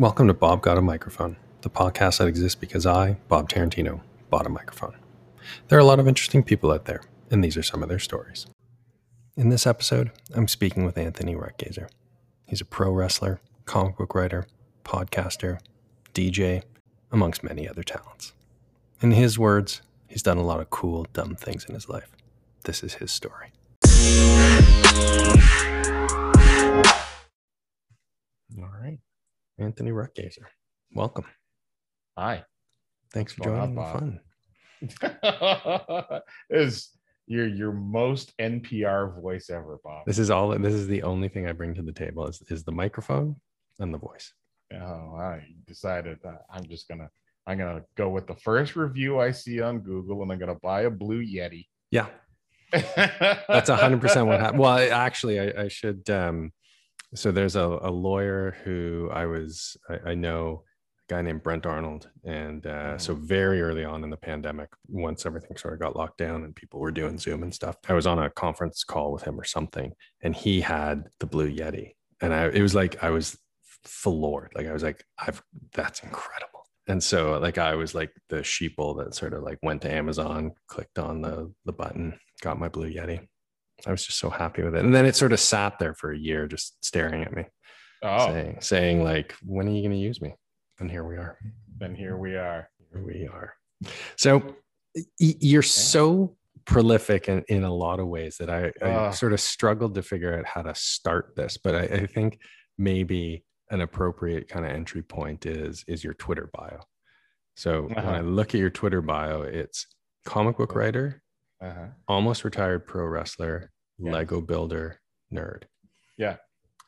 Welcome to Bob Got a Microphone, the podcast that exists because I, Bob Tarantino, bought a microphone. There are a lot of interesting people out there, and these are some of their stories. In this episode, I'm speaking with Anthony Ruttgaizer. He's a pro wrestler, comic book writer, podcaster, DJ, amongst many other talents. In his words, he's done a lot of cool, dumb things in his life. This is his story. All right. Anthony Ruttgaizer, welcome. Hi. Thanks for joining on, fun. is your your most NPR voice ever, Bob. This is all. This is the only thing I bring to the table is, is the microphone and the voice. Oh, I decided that I'm just gonna I'm gonna go with the first review I see on Google, and I'm gonna buy a Blue Yeti. Yeah, that's hundred percent what happened. Well, I- actually, I, I should. Um, so there's a, a lawyer who I was I, I know a guy named Brent Arnold, and uh, so very early on in the pandemic, once everything sort of got locked down and people were doing Zoom and stuff, I was on a conference call with him or something, and he had the Blue Yeti, and I it was like I was floored, like I was like I've that's incredible. And so like I was like the sheeple that sort of like went to Amazon, clicked on the the button, got my Blue Yeti. I was just so happy with it. And then it sort of sat there for a year just staring at me, oh, saying saying like, when are you going to use me? And here we are. then here we are. Here we are. So you're so prolific in, in a lot of ways that I, I Ah. sort of struggled to figure out how to start this, but I, I think maybe an appropriate kind of entry point is is your Twitter bio. So when Uh-huh. I look at your Twitter bio, it's comic book writer, Uh-huh. almost retired pro wrestler, Yeah. Lego builder, nerd. Yeah.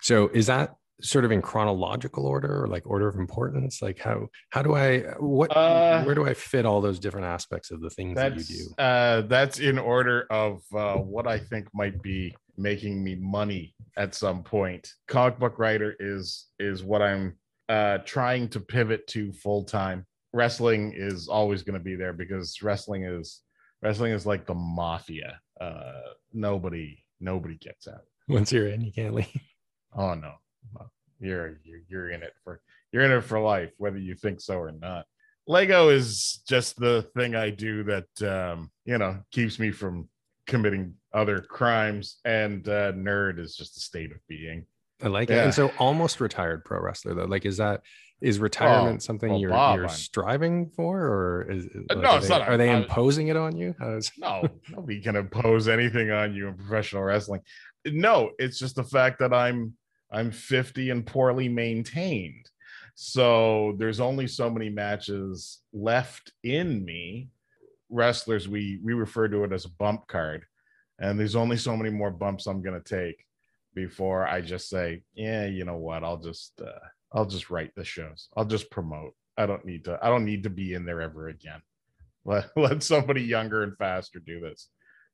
So is that sort of in chronological order or like order of importance? Like how how do I what Uh, where do I fit all those different aspects of the things that you do? uh, that's in order of uh, what I think might be making me money at some point. Comic book writer is is what I'm uh, trying to pivot to full time. Wrestling is always going to be there because wrestling is wrestling is like the mafia. Uh, nobody nobody gets out. Once you're in, you can't leave. Oh no, No. you're you're you're in it for you're in it for life, whether you think so or not. Lego is just the thing I do that um, you know keeps me from committing other crimes, and uh, nerd is just a state of being. I like it. And so almost retired pro wrestler though. Like is that is retirement Oh, something well, you're Bob, you're striving for or is Uh, like, no, are it's they, not. are they imposing it on you? How's No, nobody can impose anything on you in professional wrestling. No, it's just the fact that I'm I'm 50 and poorly maintained. So there's only so many matches left in me. Wrestlers, we we refer to it as a bump card, and there's only so many more bumps I'm gonna take before I just say, yeah, you know what? I'll just uh, I'll just write the shows. I'll just promote. I don't need to. I don't need to be in there ever again let, let somebody younger and faster do this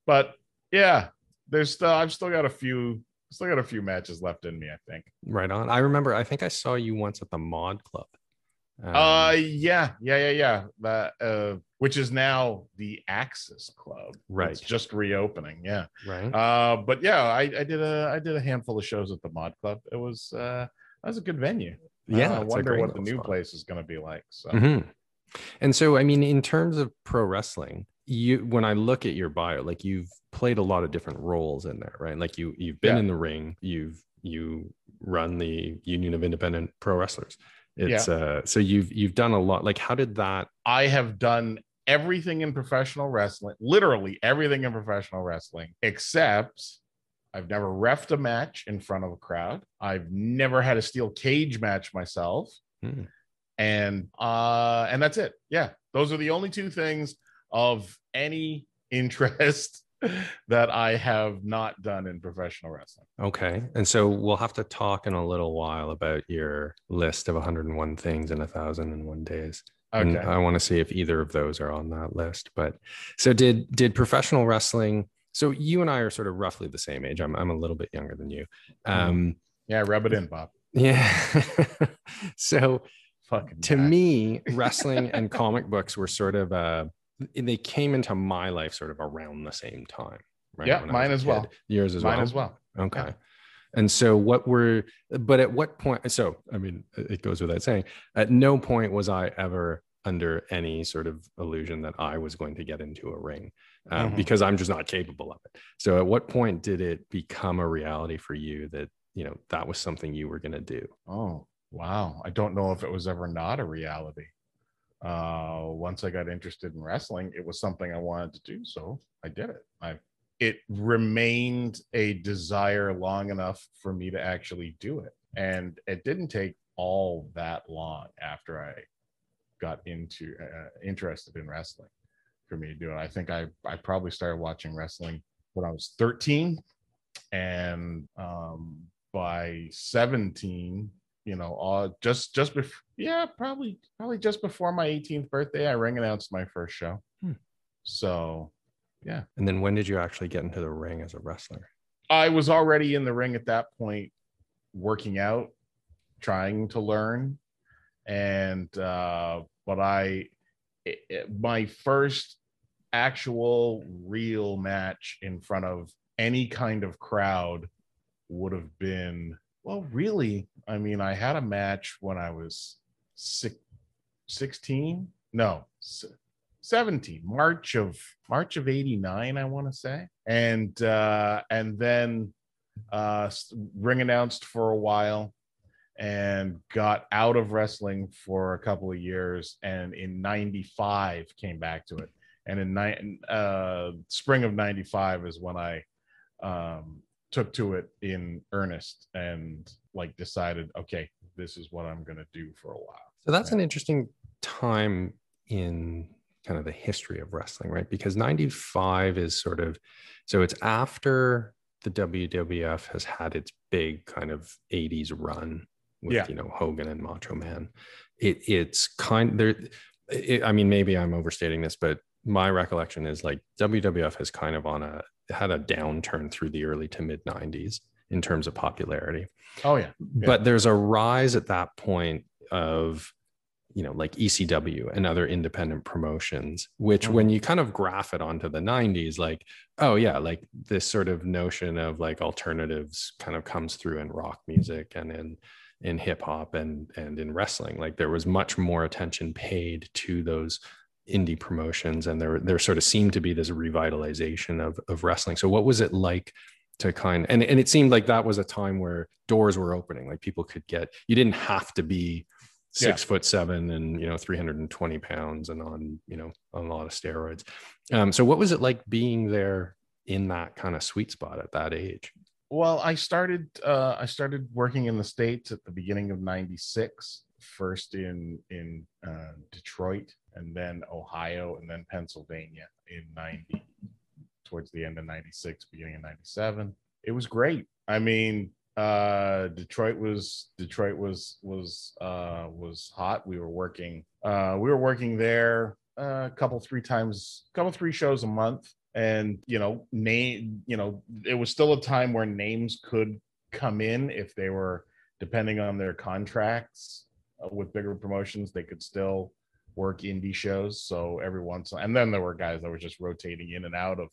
but yeah there's still i've still got a few still got a few matches left in me i think right on? I remember I think I saw you once at the mod club. Um, uh yeah yeah yeah yeah that uh which is now the axis club Right. it's just reopening yeah right. uh but yeah i i did a i did a handful of shows at the mod club it was uh that was a good venue yeah. i wonder what the new spot. place is going to be like so Mhm. And so, I mean, in terms of pro wrestling, you when I look at your bio, like you've played a lot of different roles in there, right? Like you you've been Yeah. in the ring, you've you run the Union of Independent Pro Wrestlers. It's uh so you've you've done a lot. Like, how did that? I have done everything in professional wrestling, literally everything in professional wrestling, except I've never refed a match in front of a crowd. I've never had a steel cage match myself. Hmm. And uh and that's it. Yeah. Those are the only two things of any interest that I have not done in professional wrestling. Okay, and so we'll have to talk in a little while about your list of 101 things in a thousand and one days. And Okay. I want to see if either of those are on that list. But so did did professional wrestling. So you and I are sort of roughly the same age. I'm I'm a little bit younger than you. Mm-hmm. Um, Yeah, rub it in, Bob. yeah. so Fucking to me, wrestling and comic books were sort of uh they came into my life sort of around the same time. Right. Yeah, when mine as well. Yours as mine well. Mine as well. Okay. And so, what were, but at what point? So, I mean, it goes without saying, at no point was I ever under any sort of illusion that I was going to get into a ring um, mm-hmm. because I'm just not capable of it. So, at what point did it become a reality for you that, you know, that was something you were going to do? Oh, wow. I don't know if it was ever not a reality. Uh, once I got interested in wrestling, it was something I wanted to do. So I did it. I it remained a desire long enough for me to actually do it. And it didn't take all that long after I got into uh, interested in wrestling for me to do it. I think I I probably started watching wrestling when I was 13 and um by 17 you know uh just just before yeah probably probably just before my 18th birthday i ring announced my first show hmm. so yeah. And then when did you actually get into the ring as a wrestler? I was already in the ring at that point, working out, trying to learn. And, uh, but I, it, it, my first actual real match in front of any kind of crowd would have been, well, really, I mean, I had a match when I was six, 16. No, 17 march of march of 89 i want to say and uh and then uh ring announced for a while and got out of wrestling for a couple of years and in 95 came back to it and in ni- uh spring of 95 is when i um took to it in earnest and like decided okay this is what i'm going to do for a while so that's an interesting time in kind of the history of wrestling, right? Because 95 is sort of so it's after the WWF has had its big kind of 80s run with yeah. you know Hogan and Macho Man. It it's kind there it, I mean maybe I'm overstating this but my recollection is like WWF has kind of on a had a downturn through the early to mid 90s in terms of popularity. Oh yeah. yeah. But there's a rise at that point of you know like ecw and other independent promotions which mm-hmm. when you kind of graph it onto the 90s like oh yeah like this sort of notion of like alternatives kind of comes through in rock music and in in hip hop and and in wrestling like there was much more attention paid to those indie promotions and there there sort of seemed to be this revitalization of of wrestling. So what was it like to kind and and it seemed like that was a time where doors were opening like people could get you didn't have to be six yeah. foot seven and you know 320 pounds and on you know on a lot of steroids. Um, so what was it like being there in that kind of sweet spot at that age? Well i started uh, i started working in the states at the beginning of 96 first in in uh, detroit and then ohio and then pennsylvania in 90 towards the end of 96 beginning of 97 it was great. I mean uh detroit was detroit was was uh was hot. We were working uh we were working there uh, a couple three times couple three shows a month. And you know name you know it was still a time where names could come in if they were depending on their contracts uh, with bigger promotions they could still work indie shows. So every once and then there were guys that were just rotating in and out of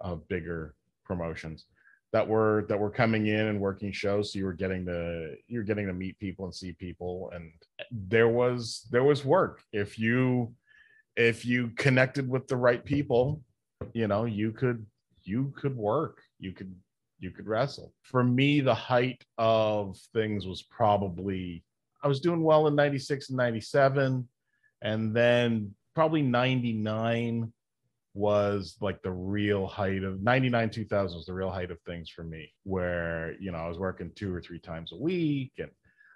of bigger promotions that were that were coming in and working shows. So you were getting to you're getting to meet people and see people. And there was there was work. If you if you connected with the right people you know you could you could work. You could you could wrestle. For me the height of things was probably i was doing well in 96 and 97 and then probably 99 was like the real height of 99 2000 was the real height of things for me where you know i was working two or three times a week and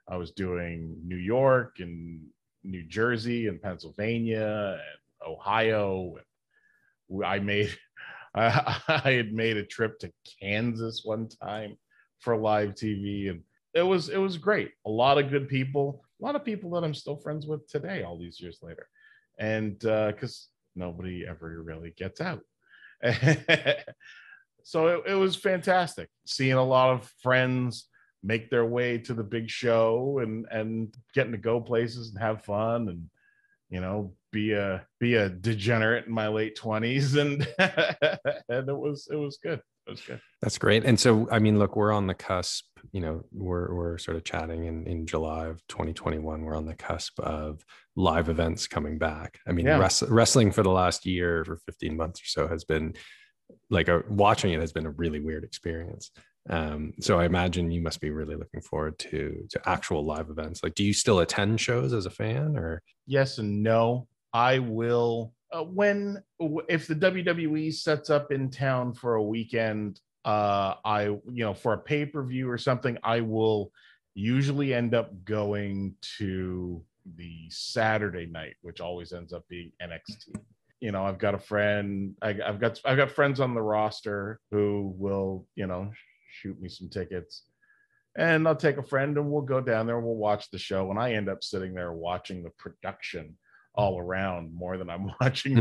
i was doing new york and new jersey and pennsylvania and ohio and i made I, I had made a trip to kansas one time for live tv and it was it was great. A lot of good people a lot of people that i'm still friends with today all these years later. And uh because nobody ever really gets out. so it, it, was fantastic seeing a lot of friends make their way to the big show and and getting to go places and have fun and you know be a be a degenerate in my late 20s and and it was it was good was good. That's great. And so, I mean, look, we're on the cusp. You know, we're we're sort of chatting in in July of 2021. We're on the cusp of live events coming back. I mean, Yeah. wrest- wrestling for the last year or 15 months or so has been like a, watching it has been a really weird experience. Um, so I imagine you must be really looking forward to to actual live events. Like, do you still attend shows as a fan, or yes and no. I will uh, when if the WWE sets up in town for a weekend. Uh, I you know for a pay per view or something, I will usually end up going to the Saturday night, which always ends up being NXT. You know, I've got a friend. I, I've got I've got friends on the roster who will you know shoot me some tickets and I'll take a friend and we'll go down there and we'll watch the show. And I end up sitting there watching the production all around more than I'm watching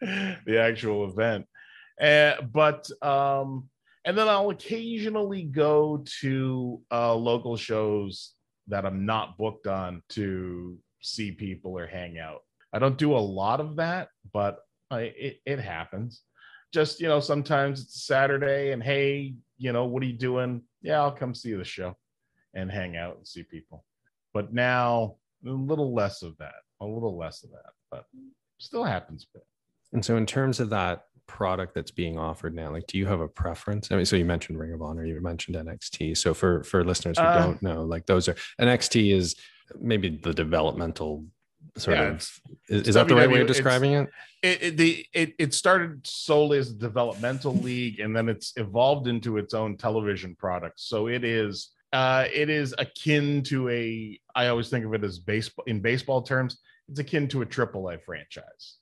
the, the actual event. Uh, but um, and then I'll occasionally go to uh, local shows that I'm not booked on to see people or hang out. I don't do a lot of that, but I, it, it happens. Just you know, sometimes it's Saturday and hey, you know, what are you doing? Yeah, I'll come see the show and hang out and see people. But now a little less of that, a little less of that, but still happens. a bit. and so in terms of that product that's being offered now, like, do you have a preference? I mean, so you mentioned Ring of Honor, you mentioned NXT. So for for listeners who Uh, don't know, like those are NXT is maybe the developmental sort Yeah, of. Is, is that the right way of describing it? It, it, the, it, it started solely as a developmental league and then it's evolved into its own television product. So it is uh, it is akin to a I always think of it as baseball in baseball terms, it's akin to a triple A franchise.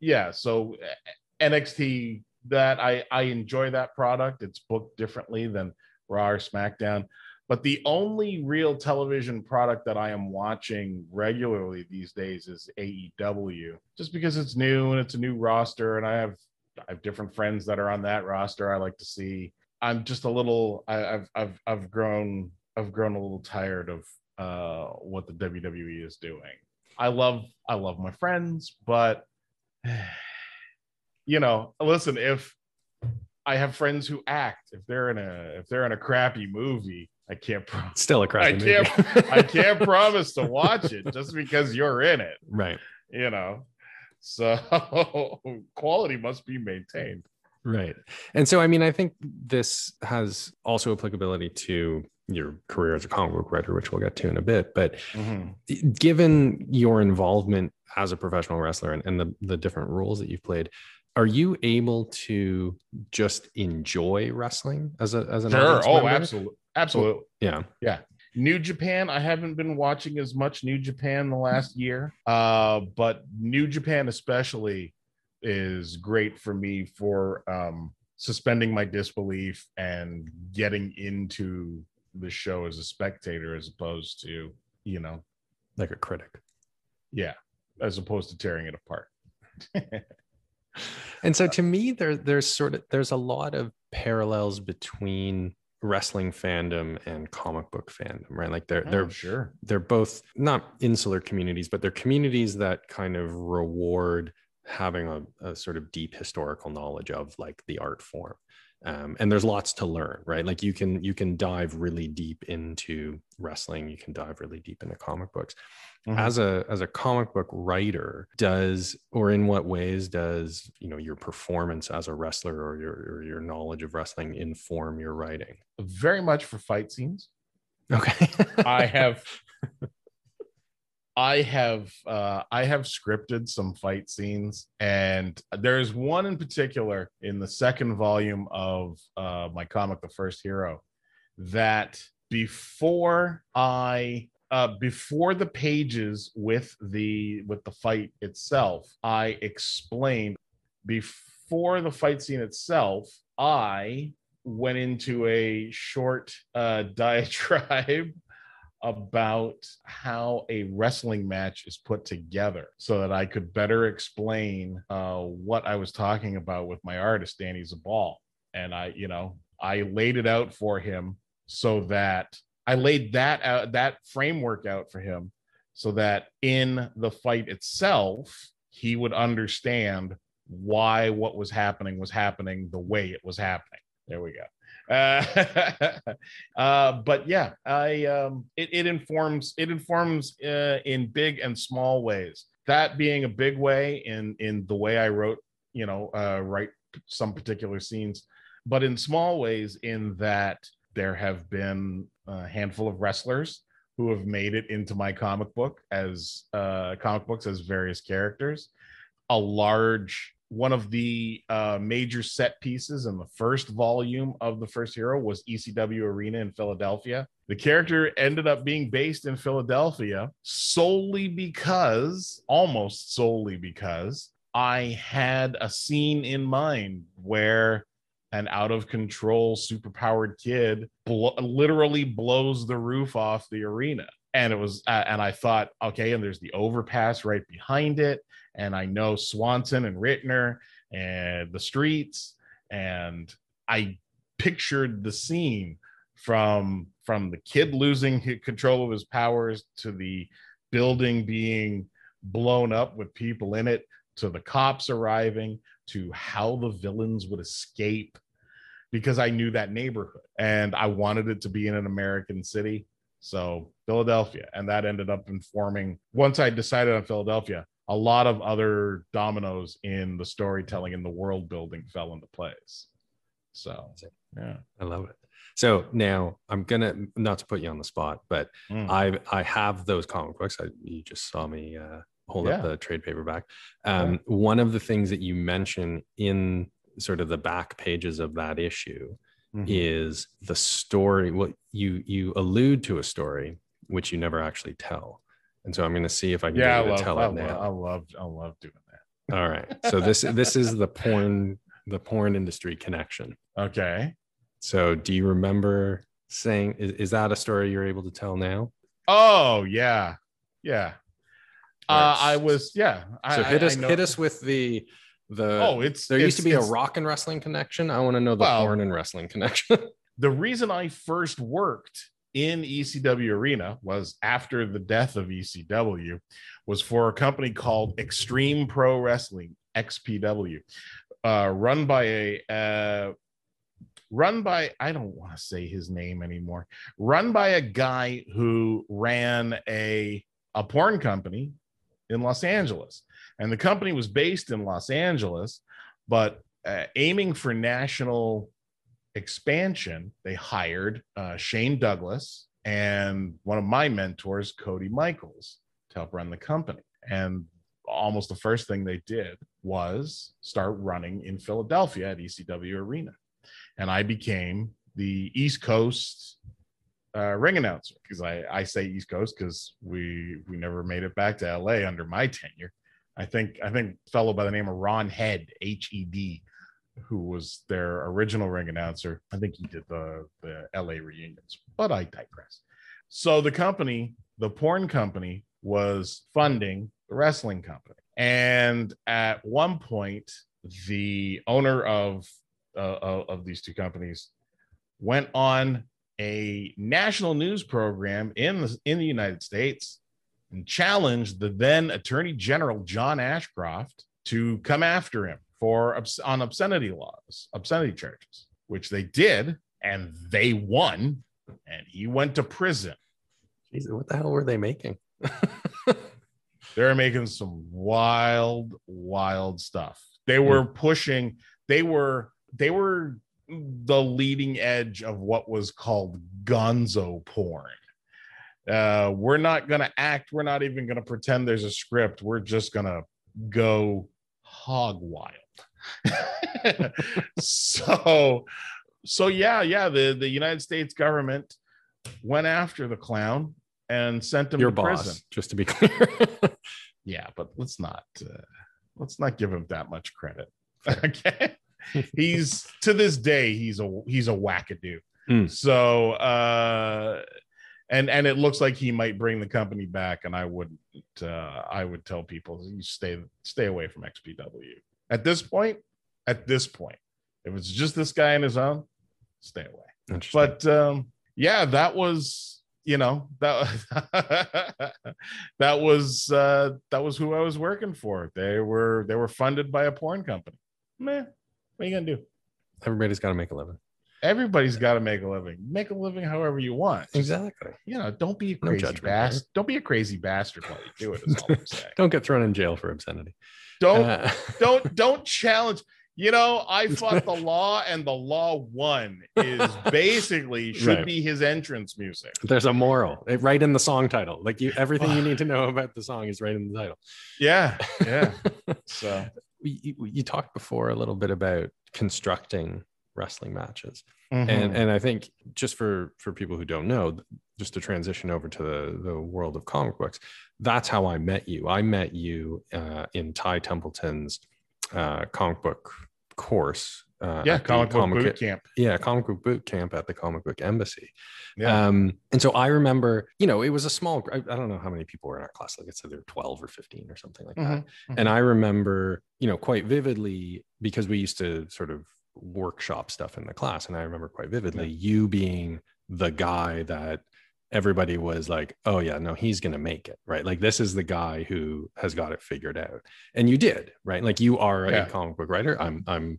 Yeah, so uh, NXT that I I enjoy that product. It's booked differently than Raw or SmackDown. But the only real television product that I am watching regularly these days is AEW, just because it's new and it's a new roster, and I have I have different friends that are on that roster. I like to see. I'm just a little. I, I've I've I've grown I've grown a little tired of uh, what the WWE is doing. I love I love my friends, but you know, listen, if I have friends who act, if they're in a if they're in a crappy movie, I can't pro- Still a crappy I can't- I can't promise to watch it just because you're in it, right. you know. So quality must be maintained. Right. And so, I mean, I think this has also applicability to your career as a comic book writer, which we'll get to in a bit. But given your involvement as a professional wrestler and, and the, the different roles that you've played, are you able to just enjoy wrestling as a as an Sure. Oh, member? absolutely. Absolutely. Yeah, yeah. New Japan, I haven't been watching as much New Japan the last year, uh, but New Japan especially is great for me for um, suspending my disbelief and getting into the show as a spectator, as opposed to you know, Like a critic. yeah, as opposed to tearing it apart. And so to me, there there's sort of there's a lot of parallels between wrestling fandom and comic book fandom, right? Like they're they're Oh, sure. they're both not insular communities, but they're communities that kind of reward having a, a sort of deep historical knowledge of like the art form. Um, and there's lots to learn, right? Like you can you can dive really deep into wrestling, you can dive really deep into comic books. Mhm. As a as a comic book writer, does or in what ways does you know your performance as a wrestler or your or your knowledge of wrestling inform your writing? Very much for fight scenes. Okay, I have I have uh I have scripted some fight scenes and there's one in particular in the second volume of uh my comic The First Hero that before I uh before the pages with the with the fight itself I explained before the fight scene itself I went into a short uh diatribe about how a wrestling match is put together so that I could better explain uh, what I was talking about with my artist, Danny Zabal. And I, you know, I laid it out for him so that I laid that out, that framework out for him so that in the fight itself, he would understand why what was happening was happening the way it was happening. There we go. Uh, uh, but yeah, I um, it, it informs it informs uh, in big and small ways. That being a big way in in the way I wrote, you know, uh, write some particular scenes, but in small ways in that there have been a handful of wrestlers who have made it into my comic book as uh, comic books as various characters. A large one of the uh, major set pieces in the first volume of the first hero was ECW Arena in Philadelphia. The character ended up being based in Philadelphia solely because, almost solely because, I had a scene in mind where an out of control, superpowered kid bl- literally blows the roof off the arena. And it was, uh, and I thought, okay, and there's the overpass right behind it and I know Swanson and Ritner and the streets, and I pictured the scene from from the kid losing control of his powers to the building being blown up with people in it to the cops arriving to how the villains would escape because I knew that neighborhood and I wanted it to be in an American city. So Philadelphia. And that ended up informing once I decided on Philadelphia, a lot of other dominoes in the storytelling and the world building fell into place. So yeah, I love it. So now I'm gonna not to put you on the spot, but mm. I I have those comic books. I, you just saw me uh, hold yeah. up the trade paperback. Um, yeah. One of the things that you mention in sort of the back pages of that issue mm-hmm. is the story. Well, you you allude to a story which you never actually tell and so I'm going to see if I can yeah, I love, tell I it now. I love, I love doing that. All right. So this this is the porn the porn industry connection. Okay. So do you remember saying is, is that a story you're able to tell now? Oh yeah, yeah. Uh, I was yeah. So I, hit us hit us with the the oh it's there it's, used to be a rock and wrestling connection. I want to know the well, porn and wrestling connection. the reason I first worked in ECW Arena was after the death of ECW was for a company called Extreme Pro Wrestling XPW, uh, run by a uh, run by I don't want to say his name anymore. Run by a guy who ran a a porn company in Los Angeles, and the company was based in Los Angeles, but uh, aiming for national expansion, they hired uh, Shane Douglas and one of my mentors, Cody Michaels, to help run the company. And almost the first thing they did was start running in Philadelphia at ECW Arena. And I became the East Coast uh, ring announcer because I, I say East Coast because we we never made it back to LA under my tenure. I think I think fellow by the name of Ron Head, H E D, who was their original ring announcer. I think he did the the LA reunions, but I digress. So the company, the porn company, was funding the wrestling company, and at one point, the owner of uh, of these two companies went on a national news program in the, in the United States and challenged the then Attorney General John Ashcroft to come after him for on obscenity laws, obscenity charges, which they did, and they won, and he went to prison. Jesus, what the hell were they making? They're making some wild, wild stuff. They were mm. pushing. They were they were the leading edge of what was called gonzo porn. Uh, we're not going to act. We're not even going to pretend there's a script. We're just going to go hog wild. so so yeah yeah the the united states government went after the clown and sent him your to boss prison. just to be clear. Yeah but let's not uh, let's not give him that much credit okay? He's to this day he's a he's a wackadoo. Mm. so uh and and it looks like he might bring the company back and i wouldn't uh i would tell people you stay stay away from xpw at this point, at this point, if it's just this guy on his own, stay away. But um, yeah, that was you know that that was uh, that was who I was working for. They were they were funded by a porn company. Man, what are you gonna do? Everybody's got to make a living. Everybody's got to make a living. Make a living however you want. Exactly. You know, don't be a No crazy judgment bastard. Don't be a crazy bastard while you do it. Is all I'm saying. Don't get thrown in jail for obscenity. Don't Uh, don't don't challenge. You know, I fought the law, and the law won. Is basically should Right. be his entrance music. there's a moral right in the song title. Like you, everything you need to know about the song is right in the title. Yeah, yeah. So you, you talked before a little bit about constructing wrestling matches mhm. and and i think just for for people who don't know just to transition over to the the world of comic books that's how i met you i met you uh, in ty templeton's uh, comic book course uh, yeah, comic book comic boot camp. yeah comic book boot camp at the comic book embassy Yeah, um, and so I remember, you know, it was a small, I, I don't know how many people were in our class. Like I said, there were 12 or 15 or something like that. Mhm, mhm. And I remember, you know, quite vividly because we used to sort of workshop stuff in the class. And I remember quite vividly you being the guy that everybody was like, oh, yeah, no, he's going to make it. Right. Like this is the guy who has got it figured out. And you did. Right. Like you are Yeah. a comic book writer. I'm, I'm,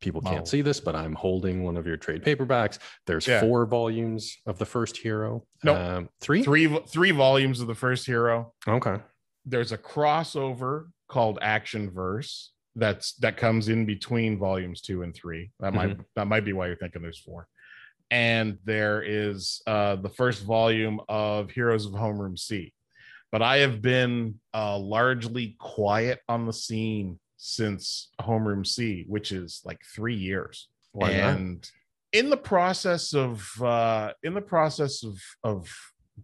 people can't Wow. see this, but I'm holding one of your trade paperbacks. There's Yeah. four volumes of the first hero. Nope. Um, three? three three volumes of the first hero. Okay. There's a crossover called Action Verse that's that comes in between volumes two and three. That might Mm-hmm. that might be why you're thinking there's four. And there is uh, the first volume of Heroes of Homeroom C. But I have been uh, largely quiet on the scene since Homeroom C, which is like three years. Why not? and in the process of uh in the process of of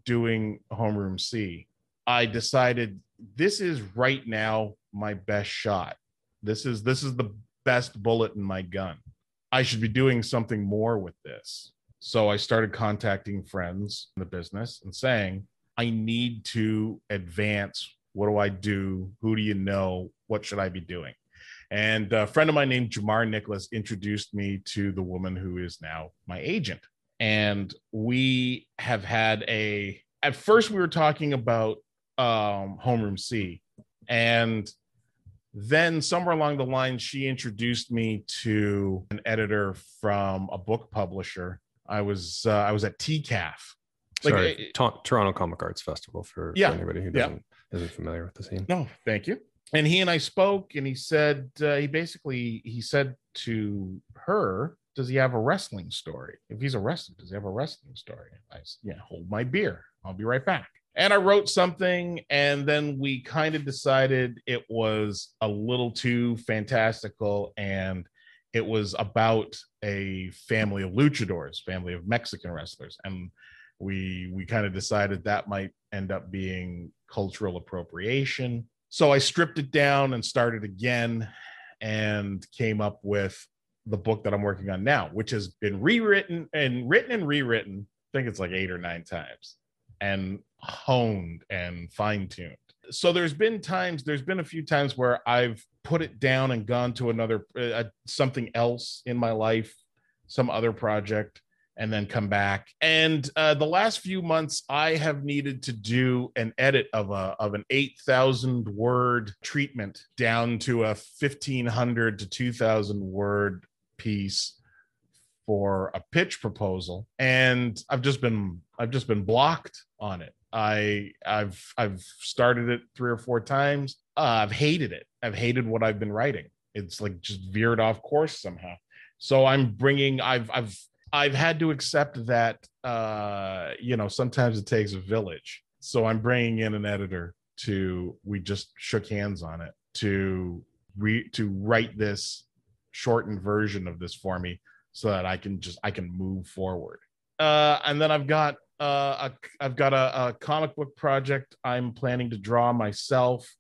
doing homeroom c i decided this is right now my best shot this is this is the best bullet in my gun. I should be doing something more with this. So i started contacting friends in the business and saying i need to advance. What do i do? Who do you know? What should i be doing? And a friend of mine named Jamar Nicholas introduced me to the woman who is now my agent. And we have had a, at first, we were talking about um, Homeroom C. And then somewhere along the line, she introduced me to an editor from a book publisher. I was uh, I was at TCAF. Like, Sorry, it- To- Toronto Comic Arts Festival for, for anybody who doesn't isn't familiar with the scene. No, thank you. And he and I spoke, and he said uh, he basically he said to her, "Does he have a wrestling story? If he's a wrestler, does he have a wrestling story?" I "Yeah, hold my beer. I'll be right back." And I wrote something, and then we kind of decided it was a little too fantastical, and it was about a family of luchadors, family of Mexican wrestlers, and we we kind of decided that might end up being cultural appropriation. So i stripped it down and started again and came up with the book that i'm working on now which has been rewritten and written and rewritten i think it's like eight or nine times and honed and fine-tuned so there's been times there's been a few times where i've put it down and gone to another uh, something else in my life some other project and then come back. And uh, the last few months, I have needed to do an edit of a of an eight thousand word treatment down to a fifteen hundred to two thousand word piece for a pitch proposal, and I've just been I've just been blocked on it. I I've I've started it three or four times. Uh, I've hated it. I've hated what I've been writing. It's like just veered off course somehow. So I'm bringing. I've I've I've had to accept that uh, you know sometimes it takes a village. So I'm bringing in an editor to. We just shook hands on it to re to write this shortened version of this for me so that I can just I can move forward. Uh, and then I've got uh, a I've got a, a comic book project I'm planning to draw myself.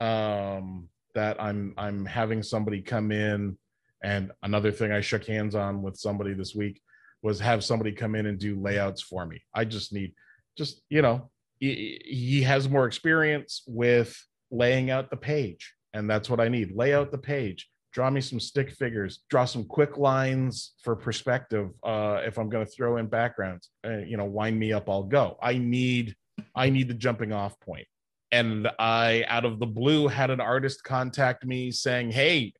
Um, that I'm I'm having somebody come in, and another thing I shook hands on with somebody this week was have somebody come in and do layouts for me. I just need just you know he, he has more experience with laying out the page, and that's what I need. Lay out the page draw me some stick figures draw some quick lines for perspective uh if i'm going to throw in backgrounds uh, you know wind me up i'll go i need i need the jumping off point. and i out of the blue had an artist contact me saying hey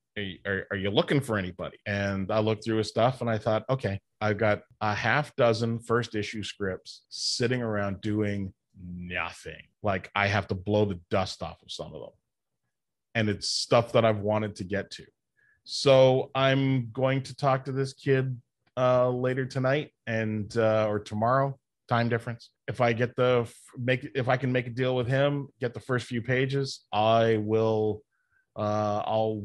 are, are you looking for anybody? And I looked through his stuff and I thought, okay, I've got a half dozen first issue scripts sitting around doing nothing. Like I have to blow the dust off of some of them. And it's stuff that I've wanted to get to. So I'm going to talk to this kid uh, later tonight and uh, or tomorrow. Time difference. If I get the make, if I can make a deal with him, get the first few pages, I will. Uh, I'll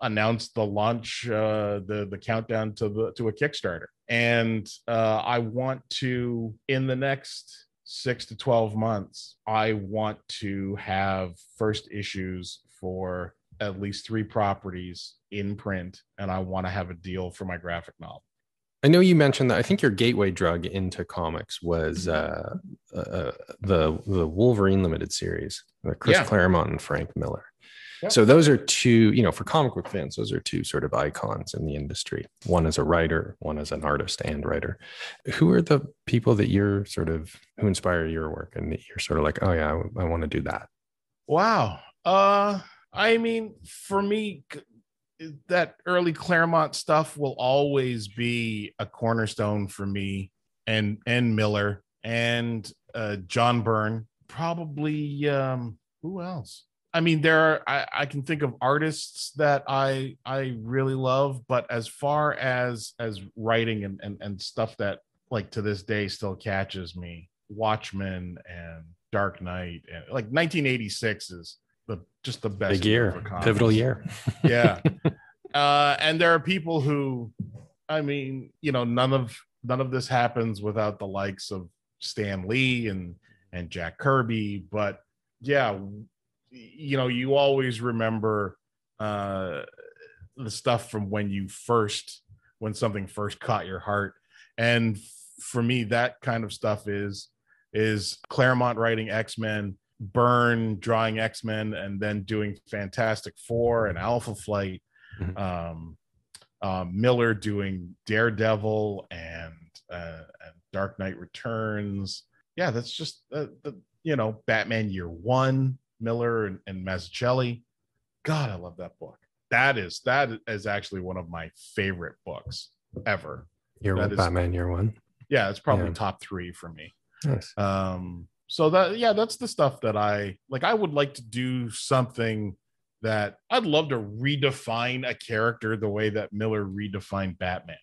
announce the launch, uh, the the countdown to the to a Kickstarter, and uh, I want to in the next six to twelve months, I want to have first issues for at least three properties in print, and I want to have a deal for my graphic novel. I know you mentioned that. I think your gateway drug into comics was uh, uh, the the Wolverine limited series, uh, Chris Yeah. Claremont and Frank Miller. Yep. So those are two, you know, for comic book fans, those are two sort of icons in the industry. One as a writer, one as an artist and writer. Who are the people that you're sort of who inspire your work and that you're sort of like, oh yeah, I, I want to do that. Wow. Uh I mean, for me, that early Claremont stuff will always be a cornerstone for me and and Miller and uh John Byrne. Probably um who else? I mean, there are I, I can think of artists that I I really love, but as far as as writing and and, and stuff that like to this day still catches me, Watchmen and Dark Knight and like 1986 is the just the best Big year pivotal year. yeah. Uh and there are people who i mean you know none of none of this happens without the likes of stan lee and and jack kirby but yeah you know you always remember uh the stuff from when you first when something first caught your heart. And for me that kind of stuff is is claremont writing x-men Byrne drawing x-men and then doing fantastic four and alpha flight Mhm. um, um, Miller doing Daredevil and uh, and Dark Knight Returns. Yeah, that's just uh, the you know Batman Year One, Miller and, and Mazzucchelli. God, I love that book. That is that is actually one of my favorite books ever. Year That one, is- Batman year one. Yeah, it's probably Yeah. top three for me. Nice. Um, so that yeah, that's the stuff that I like. I would like to do something that I'd love to redefine a character the way that Miller redefined Batman.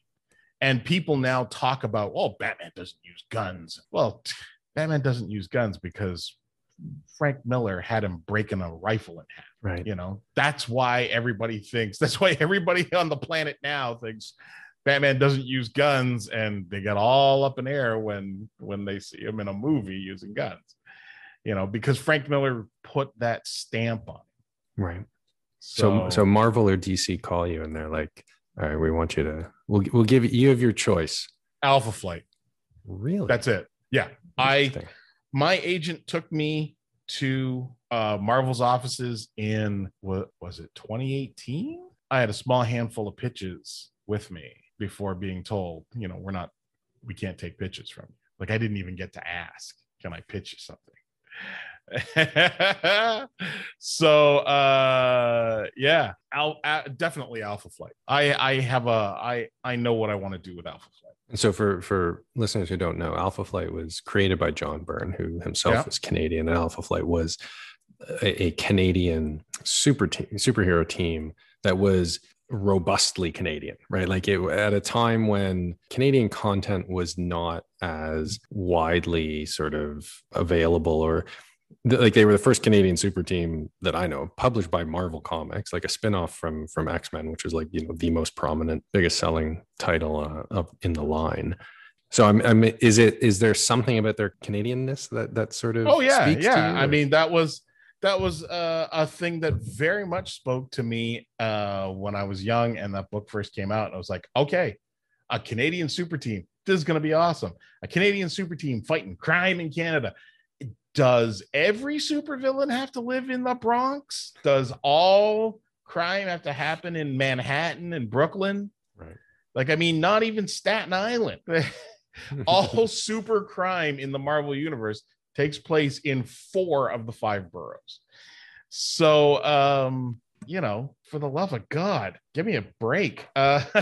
And people now talk about, oh, Batman doesn't use guns. Well, Batman doesn't use guns because Frank Miller had him breaking a rifle in half. Right. You know, that's why everybody thinks, that's why everybody on the planet now thinks Batman doesn't use guns and they get all up in air when when they see him in a movie using guns. You know, because Frank Miller put that stamp on. it. Right. So, so Marvel or DC call you and they're like, all right, we want you to, we'll, we'll give you, you have your choice. Alpha Flight. Really? That's it. Yeah. I my agent took me to uh Marvel's offices in what was it 2018? I had a small handful of pitches with me before being told, you know, we're not we can't take pitches from you. Like I didn't even get to ask, can I pitch you something? so uh yeah uh, definitely alpha flight i i have a i i know what i want to do with alpha flight And so for for listeners who don't know, Alpha Flight was created by John Byrne, who himself Yeah. is Canadian, and Alpha Flight was a, a Canadian super team, superhero team that was robustly Canadian, right? Like it at a time when Canadian content was not as widely sort of available or th- like they were the first Canadian super team that I know published by Marvel Comics, like a spin-off from from X-Men, which was like, you know, the most prominent, biggest selling title uh, of in the line. So I'm, I'm is it is there something about their Canadianness that that sort of Oh yeah, speaks to yeah. I mean, that was that was uh, a thing that very much spoke to me uh, when I was young, and that book first came out. I was like, okay, a Canadian super team. This is going to be awesome. A Canadian super team fighting crime in Canada. Does every supervillain have to live in the Bronx? Does all crime have to happen in Manhattan and Brooklyn? Right. Like, I mean, not even Staten Island. all super crime in the Marvel universe takes place in four of the five boroughs. So um you know, for the love of God, give me a break. Uh,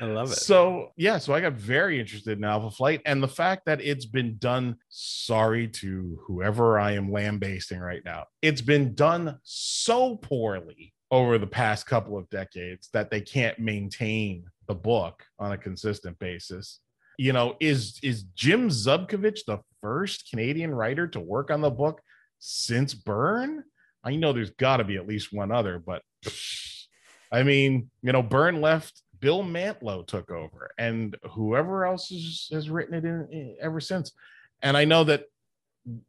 I love it. So yeah, so I got very interested in Alpha Flight and the fact that it's been done. Sorry to whoever I am lambasting right now. It's been done so poorly over the past couple of decades that they can't maintain the book on a consistent basis. You know, is is Jim Zubkavich the first Canadian writer to work on the book since Byrne? I know there's got to be at least one other, but I mean, you know, Byrne left Bill Mantlo took over, and whoever else has, has written it in, in, ever since. And I know that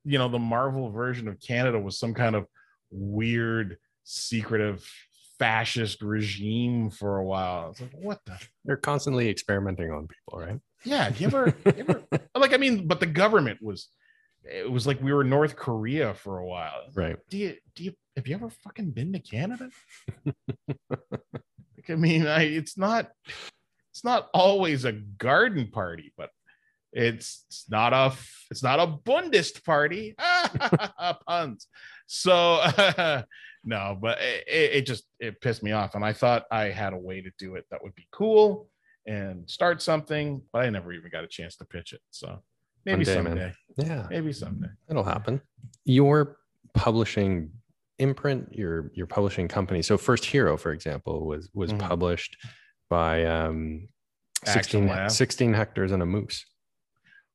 you know the Marvel version of Canada was some kind of weird, secretive fascist regime for a while. It's like, what the? They're constantly experimenting on people, right? Yeah. You ever, you ever like? I mean, but the government was. It was like we were North Korea for a while. Right. Do you do you have you ever fucking been to Canada? I mean, I, it's not it's not always a garden party, but it's, it's not a it's not a Bundist party. Puns. So uh, no, but it, it just it pissed me off, and I thought I had a way to do it that would be cool and start something, but I never even got a chance to pitch it. So maybe day, someday. Man. Yeah, maybe someday it'll happen. Your publishing imprint, your your publishing company. So First Hero, for example, was was mm-hmm. published by um 16, 16 hectares and a moose.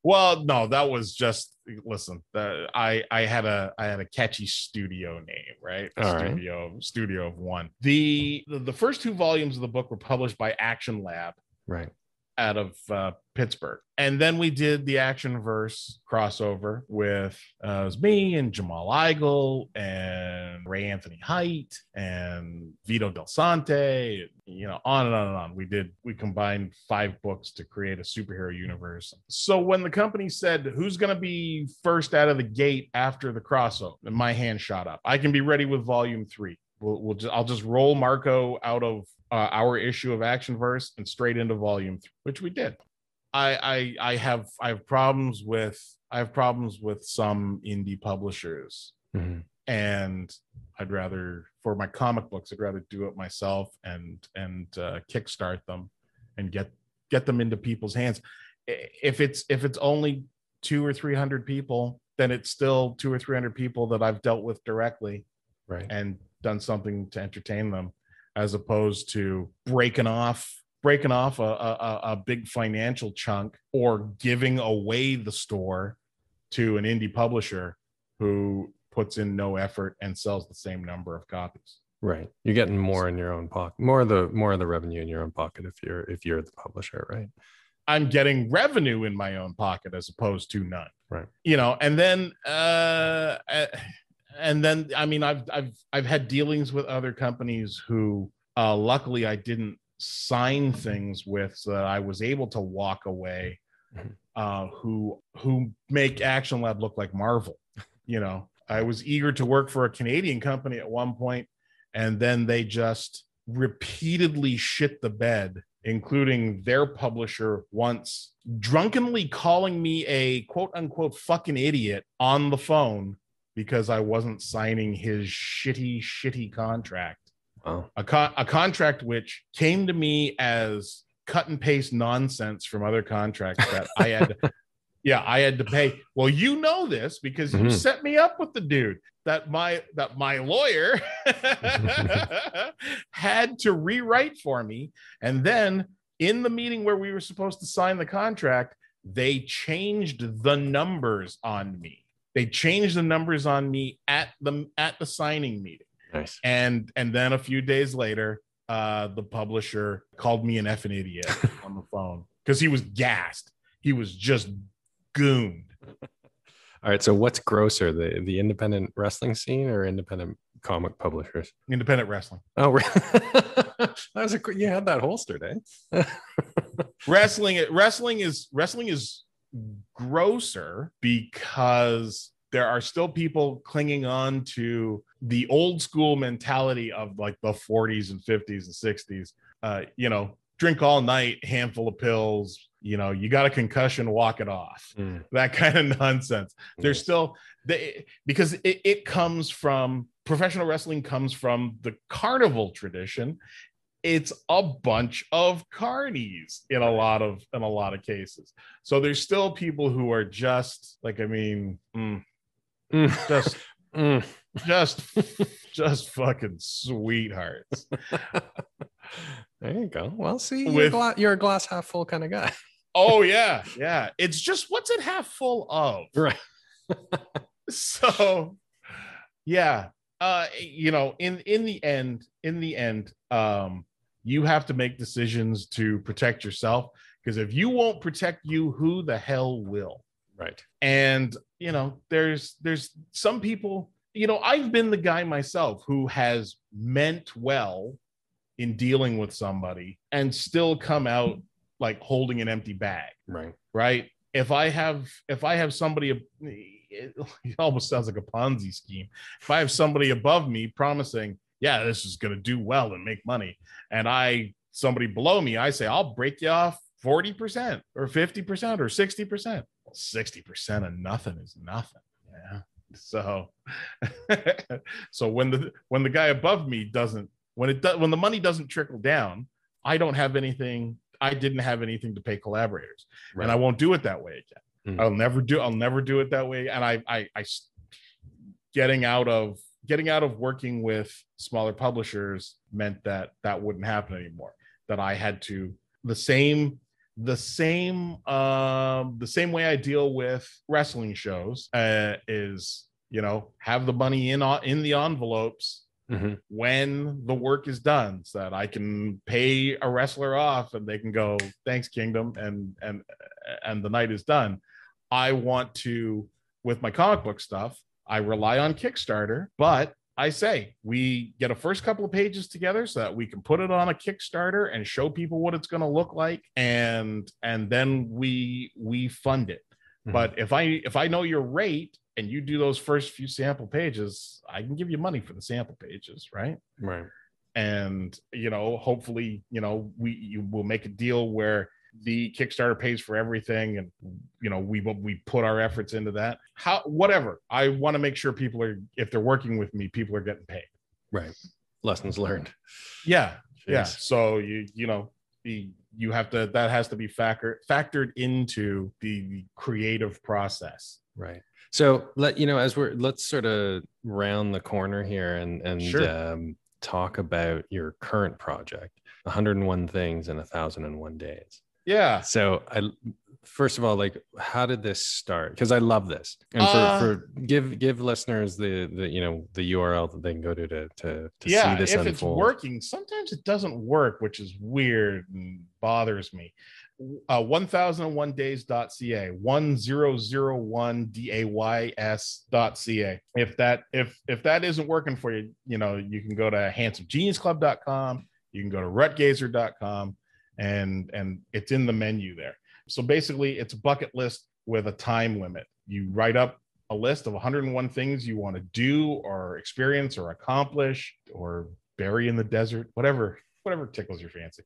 Well, no, that was just listen. The, I I had a I had a catchy studio name, right? All studio right. studio of one. The, the the first two volumes of the book were published by Action Lab, right? out of uh, Pittsburgh. And then we did the action verse crossover with uh, it was me and Jamal Igle and Ray Anthony Height and Vito Delsante, you know, on and on and on. We did, we combined five books to create a superhero universe. So when the company said, who's going to be first out of the gate after the crossover, my hand shot up. I can be ready with volume three. We'll, we'll just, I'll just roll Marco out of uh, our issue of Action Verse and straight into volume three, which we did. I, I I have I have problems with I have problems with some indie publishers, mm-hmm. and I'd rather for my comic books I'd rather do it myself and and uh, kickstart them and get get them into people's hands. If it's if it's only two or three hundred people, then it's still two or three hundred people that I've dealt with directly, right, and done something to entertain them as opposed to breaking off breaking off a, a, a big financial chunk or giving away the store to an indie publisher who puts in no effort and sells the same number of copies. Right. You're getting more in your own pocket more of the more of the revenue in your own pocket if you're if you're the publisher right? I'm getting revenue in my own pocket as opposed to none. Right. You know and then uh and then I mean I've I've I've had dealings with other companies who uh, luckily I didn't sign things with so that I was able to walk away mm-hmm. uh, who who make Action Lab look like Marvel. You know, I was eager to work for a Canadian company at one point, and then they just repeatedly shit the bed, including their publisher once drunkenly calling me a quote unquote fucking idiot on the phone because I wasn't signing his shitty, shitty contract. Wow. A, a contract which came to me as cut and paste nonsense from other contracts that I had. yeah, I had to pay. Well, you know this because you mm-hmm. set me up with the dude that my that my lawyer had to rewrite for me, and then in the meeting where we were supposed to sign the contract, they changed the numbers on me they changed the numbers on me at the at the signing meeting. Nice. And and then a few days later, uh, the publisher called me an effing idiot on the phone because he was gassed. He was just gooned. All right. So what's grosser, the the independent wrestling scene or independent comic publishers? Independent wrestling. Oh, that was a you had that holstered, eh? wrestling. Wrestling is wrestling is grosser because there are still people clinging on to the old school mentality of like the 40s and 50s and 60s. Uh, you know, drink all night, handful of pills, you know, you got a concussion, walk it off. Mm. That kind of nonsense. There's still they because it, it comes from professional wrestling comes from the carnival tradition it's a bunch of carnies in a lot of in a lot of cases so there's still people who are just like i mean mm, Mm. just Mm. just just fucking sweethearts there you go. Well, see, you're, With- gla- you're a glass half full kind of guy. oh yeah yeah it's just what's it half full of Right. so yeah uh you know in in the end in the end um you have to make decisions to protect yourself because if you won't protect you who the hell will Right. and you know there's there's some people you know i've been the guy myself who has meant well in dealing with somebody and still come out like holding an empty bag Right. right if i have if i have somebody it almost sounds like a ponzi scheme if i have somebody above me promising yeah this is going to do well and make money and i somebody below me i say i'll break you off 40% or 50% or 60% 60% of nothing is nothing yeah so so when the when the guy above me doesn't when it does when the money doesn't trickle down i don't have anything i didn't have anything to pay collaborators Right. and I won't do it that way again. Mhm. I'll never do. I'll never do it that way. And I, I, I, getting out of getting out of working with smaller publishers meant that that wouldn't happen anymore. That I had to the same the same um the same way I deal with wrestling shows uh, is you know have the money in on- in the envelopes Mhm. when the work is done so that I can pay a wrestler off and they can go thanks kingdom and and and the night is done I want to with my comic book stuff I rely on Kickstarter but I say we get a first couple of pages together so that we can put it on a Kickstarter and show people what it's going to look like and and then we we fund it Mhm. but if I if I know your rate and you do those first few sample pages, I can give you money for the sample pages, right? Right. And you know, hopefully, you know, we you will make a deal where the Kickstarter pays for everything, and you know, we we put our efforts into that. How whatever. I want to make sure people are if they're working with me, people are getting paid. Right. Lessons learned. Yeah, yeah. So you you know the you have to that has to be factor factored into the creative process. Right. So let you know as we're let's sort of round the corner here and and Sure. um, talk about your current project, 101 things in 1001 days. Yeah. So I first of all like how did this start? Because I love this. And for, Uh, for give give listeners the the you know the URL that they can go to to to, to yeah, see this if unfold. it's working, sometimes it doesn't work, which is weird and bothers me. Uh, 1001days.ca, 1001days.ca. If that if if that isn't working for you, you know, you can go to handsomegeniusclub.com, you can go to ruttgaizer.com and and it's in the menu there. So basically, it's a bucket list with a time limit. You write up a list of 101 things you want to do or experience or accomplish or bury in the desert, whatever, whatever tickles your fancy.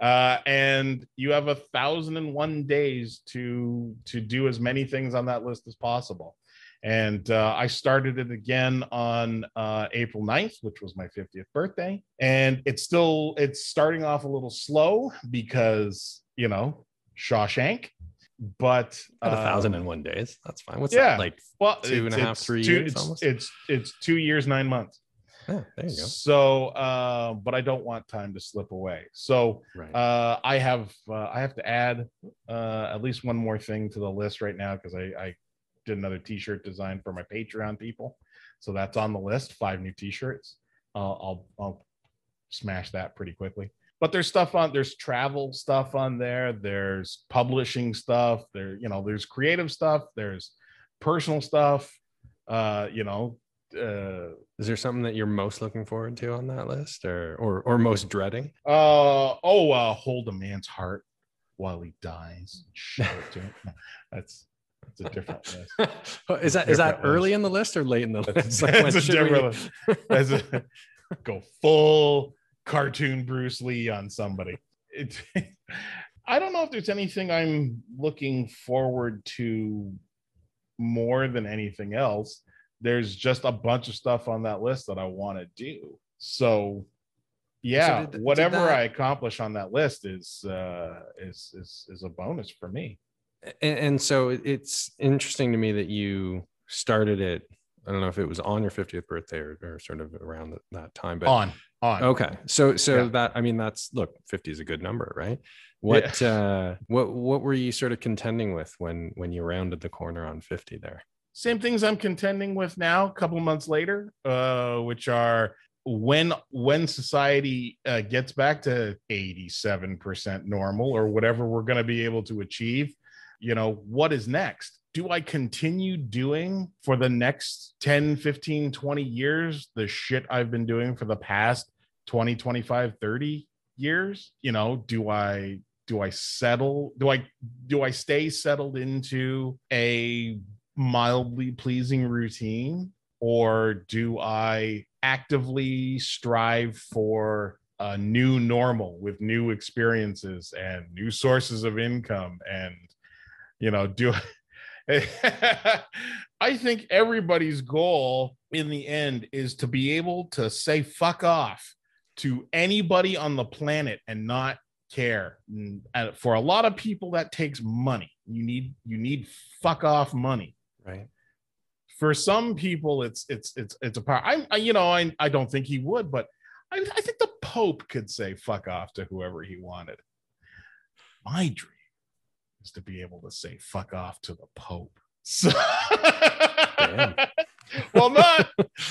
Uh, and you have a thousand and one days to to do as many things on that list as possible. And uh, I started it again on uh, April 9th, which was my 50th birthday. And it's still it's starting off a little slow because you know Shawshank, but At a thousand and one days. That's fine. What's yeah. that like? well, two and a half, three two- years It's, almost? it's it's two years, nine months. Oh, there you go. So, uh, but I don't want time to slip away. So, Right. uh, I have uh, I have to add uh, at least one more thing to the list right now because I, I did another T-shirt design for my Patreon people, so that's on the list. Five new T-shirts. Uh, I'll I'll smash that pretty quickly. But there's stuff on there's travel stuff on there. There's publishing stuff. There you know there's creative stuff. There's personal stuff. Uh, you know. Uh, Is there something that you're most looking forward to on that list, or or or most dreading? Uh oh, uh, hold a man's heart while he dies. Show it to him. That's that's a different list. is that is that Different early in the list or late in the list? Like, when that's a should we- different list. That's a, go full cartoon Bruce Lee on somebody. It, I don't know if there's anything I'm looking forward to more than anything else there's just a bunch of stuff on that list that I want to do. So yeah, did- did whatever that- I accomplish on that list is uh is is is a bonus for me. And, and so it's interesting to me that you started it i don't know if it was on your 50th birthday or, or sort of around that, time but on on. okay so so Yeah. that i mean that's look 50 is a good number right what uh what what were you sort of contending with when when you rounded the corner on 50 there Same things I'm contending with now, a couple months later, uh, which are when when society uh, gets back to 87% normal or whatever we're going to be able to achieve, you know, what is next? Do I continue doing for the next 10, 15, 20 years the shit I've been doing for the past 20, 25, 30 years? You know, do I do I settle? Do I do I stay settled into a mildly pleasing routine or do I actively strive for a new normal with new experiences and new sources of income and you know do I think everybody's goal in the end is to be able to say fuck off to anybody on the planet and not care. And for a lot of people that takes money. You need you need fuck off money right for some people it's it's it's it's a power i, I you know I, I don't think he would but I, I think the pope could say fuck off to whoever he wanted my dream is to be able to say fuck off to the pope. So well not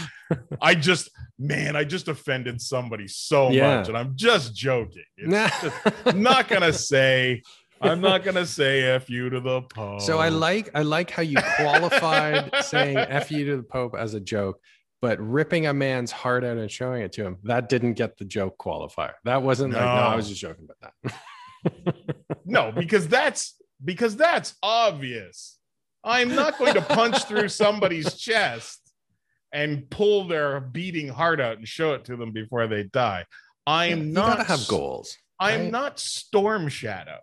i just man i just offended somebody so Yeah. much and i'm just joking. It's just- I'm not gonna say i'm not gonna say f you to the pope. So i like i like how you qualified saying f you to the pope as a joke but ripping a man's heart out and showing it to him that didn't get the joke qualifier. That wasn't like no i was just joking about that. No, because that's because that's obvious. I'm not going to punch through somebody's chest and pull their beating heart out and show it to them before they die. I'm you not have goals I'm right? not Storm Shadow.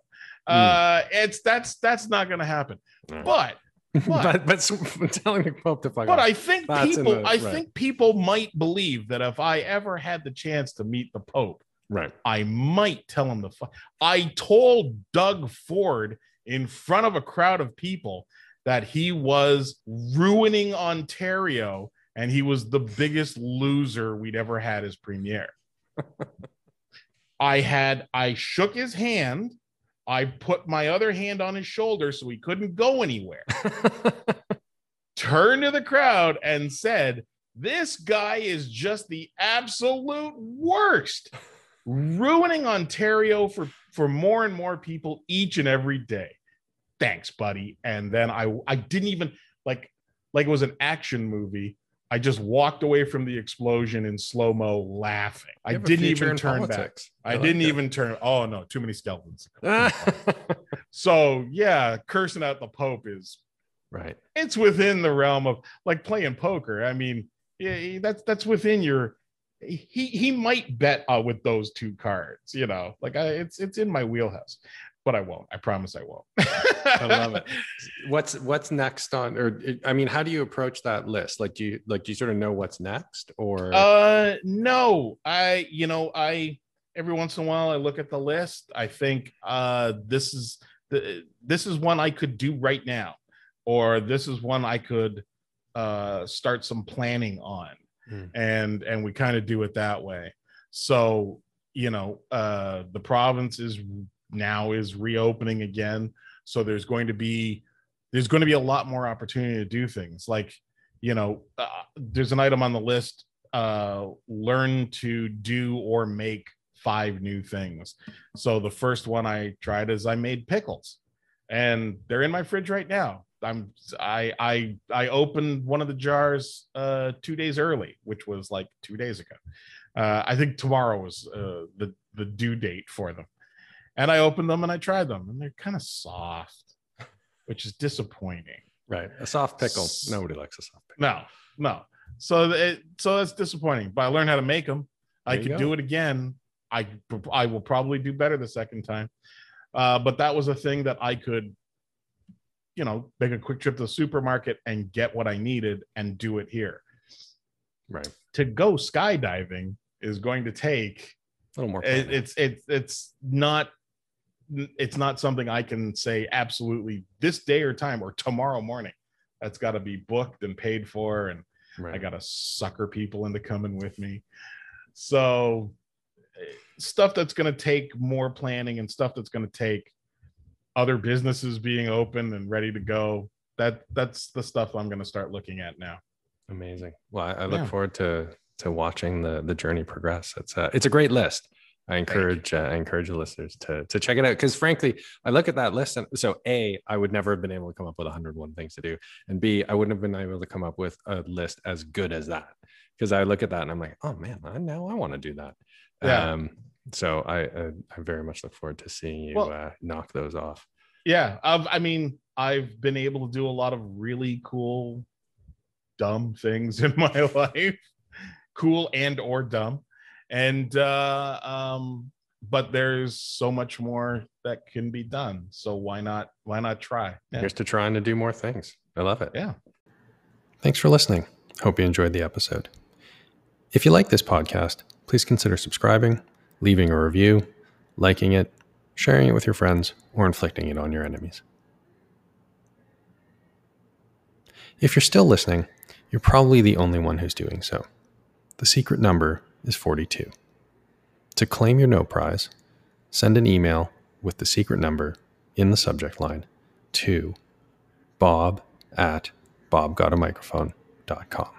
Hmm. Uh it's that's that's not going to happen. Right. But but but s- telling the pope to fuck but off. I think That's people the- I right. think people might believe that if I ever had the chance to meet the Pope, right I might tell him the. Fu- I told Doug Ford in front of a crowd of people that he was ruining Ontario and he was the biggest loser we'd ever had as premier. I had I shook his hand. I put my other hand on his shoulder so he couldn't go anywhere. Turned to the crowd and said, This guy is just the absolute worst, ruining Ontario for, for more and more people each and every day. Thanks, buddy. And then I I didn't even like like it was an action movie. I just walked away from the explosion in slow mo laughing. I You have a didn't even turn back. politics. I, like didn't it. even turn. Oh no, too many skeletons. So yeah, cursing out the Pope is right. it's within the realm of like playing poker. I mean, yeah, that's that's within your. He he might bet uh, with those two cards, you know. Like I, it's it's in my wheelhouse, but I won't. I promise I won't. I love it. What's what's next on or I mean, how do you approach that list? Like do you like do you sort of know what's next or Uh, no, I you know I every once in a while I look at the list. I think uh this is the this is one I could do right now, or this is one I could uh start some planning on, Hmm. and and we kind of do it that way. So you know uh the province is now is reopening again, so there's going to be there's going to be a lot more opportunity to do things. Like you know uh, there's an item on the list uh learn to do or make five new things. So the first one i tried is i made pickles and they're in my fridge right now. I'm i i i opened one of the jars uh two days early which was like two days ago. Uh i think tomorrow was uh the the due date for them and i opened them and i tried them and they're kind of soft which is disappointing right? A soft pickle. S- Nobody likes a soft pickle. no, no. So it, so that's disappointing. But I learned how to make them. I There you could do it again. I I will probably do better the second time. Uh, but that was a thing that I could you know, make a quick trip to the supermarket and get what I needed and do it here. Right. To go skydiving is going to take A little more. it, it's it's it's not it's not something I can say absolutely this day or time or tomorrow morning. That's got to be booked and paid for, and right. I got to sucker people into coming with me. So eh, stuff that's going to take more planning and stuff that's going to take other businesses being open and ready to go. That that's the stuff I'm going to start looking at now. Amazing. Well, I, I look Yeah. forward to to watching the the journey progress. It's a it's a great list. I encourage uh, I encourage the listeners to to check it out because frankly, I look at that list and so a I would never have been able to come up with 101 things to do, and b I wouldn't have been able to come up with a list as good as that because I look at that and I'm like, oh man, I, now I want to do that. Yeah. Um, so I, I I very much look forward to seeing you Well- uh, knock those off. yeah I've, i mean i've been able to do a lot of really cool dumb things in my life cool and or dumb and uh um but there's so much more that can be done so why not why not try yeah, Here's to trying to do more things. I love it. yeah. Thanks for listening. Hope you enjoyed the episode. If you like this podcast, please consider subscribing, leaving a review, liking it, sharing it with your friends, or inflicting it on your enemies. If you're still listening, you're probably the only one who's doing so. The secret number is 42. To claim your No Prize, send an email with the secret number in the subject line to bob at bobgotamicrophone.com.